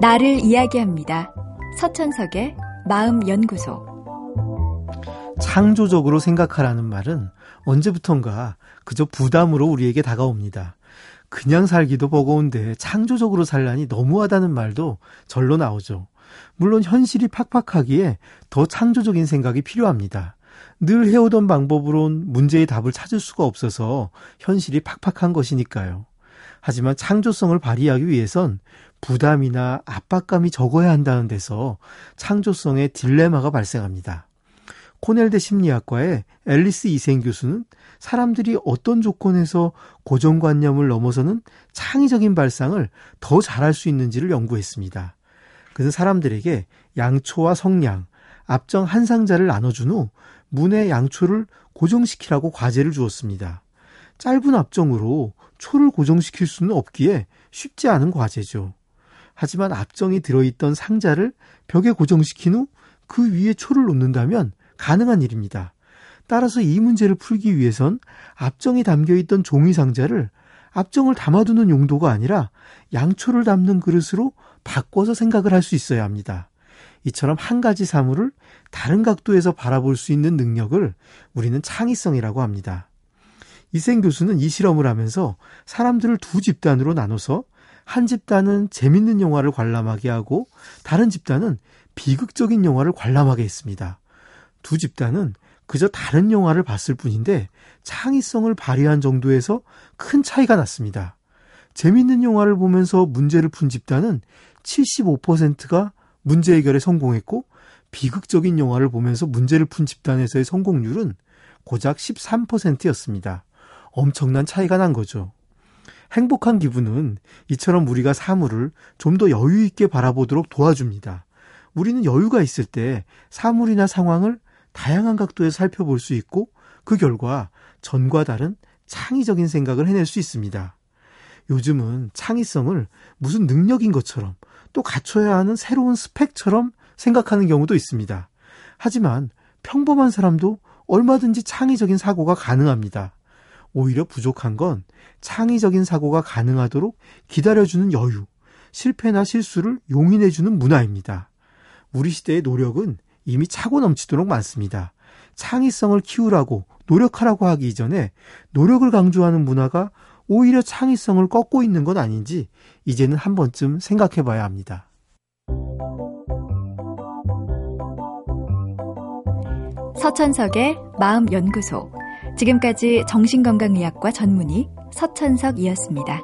나를 이야기합니다. 서천석의 마음연구소. 창조적으로 생각하라는 말은 언제부턴가 그저 부담으로 우리에게 다가옵니다. 그냥 살기도 버거운데 창조적으로 살라니 너무하다는 말도 절로 나오죠. 물론 현실이 팍팍하기에 더 창조적인 생각이 필요합니다. 늘 해오던 방법으론 문제의 답을 찾을 수가 없어서 현실이 팍팍한 것이니까요. 하지만 창조성을 발휘하기 위해선 부담이나 압박감이 적어야 한다는 데서 창조성의 딜레마가 발생합니다. 코넬대 심리학과의 앨리스 이생 교수는 사람들이 어떤 조건에서 고정관념을 넘어서는 창의적인 발상을 더 잘할 수 있는지를 연구했습니다. 그는 사람들에게 양초와 성냥, 앞정 한 상자를 나눠준 후 문에 양초를 고정시키라고 과제를 주었습니다. 짧은 앞정으로 초를 고정시킬 수는 없기에 쉽지 않은 과제죠. 하지만 앞정이 들어있던 상자를 벽에 고정시킨 후 그 위에 초를 놓는다면 가능한 일입니다. 따라서 이 문제를 풀기 위해선 앞정이 담겨 있던 종이 상자를 앞정을 담아두는 용도가 아니라 양초를 담는 그릇으로 바꿔서 생각을 할 수 있어야 합니다. 이처럼 한 가지 사물을 다른 각도에서 바라볼 수 있는 능력을 우리는 창의성이라고 합니다. 이생 교수는 이 실험을 하면서 사람들을 두 집단으로 나눠서 한 집단은 재밌는 영화를 관람하게 하고 다른 집단은 비극적인 영화를 관람하게 했습니다. 두 집단은 그저 다른 영화를 봤을 뿐인데 창의성을 발휘한 정도에서 큰 차이가 났습니다. 재밌는 영화를 보면서 문제를 푼 집단은 75%가 문제 해결에 성공했고 비극적인 영화를 보면서 문제를 푼 집단에서의 성공률은 고작 13%였습니다. 엄청난 차이가 난 거죠. 행복한 기분은 이처럼 우리가 사물을 좀 더 여유 있게 바라보도록 도와줍니다. 우리는 여유가 있을 때 사물이나 상황을 다양한 각도에서 살펴볼 수 있고 그 결과 전과 다른 창의적인 생각을 해낼 수 있습니다. 요즘은 창의성을 무슨 능력인 것처럼 또 갖춰야 하는 새로운 스펙처럼 생각하는 경우도 있습니다. 하지만 평범한 사람도 얼마든지 창의적인 사고가 가능합니다. 오히려 부족한 건 창의적인 사고가 가능하도록 기다려주는 여유, 실패나 실수를 용인해주는 문화입니다. 우리 시대의 노력은 이미 차고 넘치도록 많습니다. 창의성을 키우라고 노력하라고 하기 이전에 노력을 강조하는 문화가 오히려 창의성을 꺾고 있는 건 아닌지 이제는 한 번쯤 생각해 봐야 합니다. 서천석의 마음연구소. 지금까지 정신건강의학과 전문의 서천석이었습니다.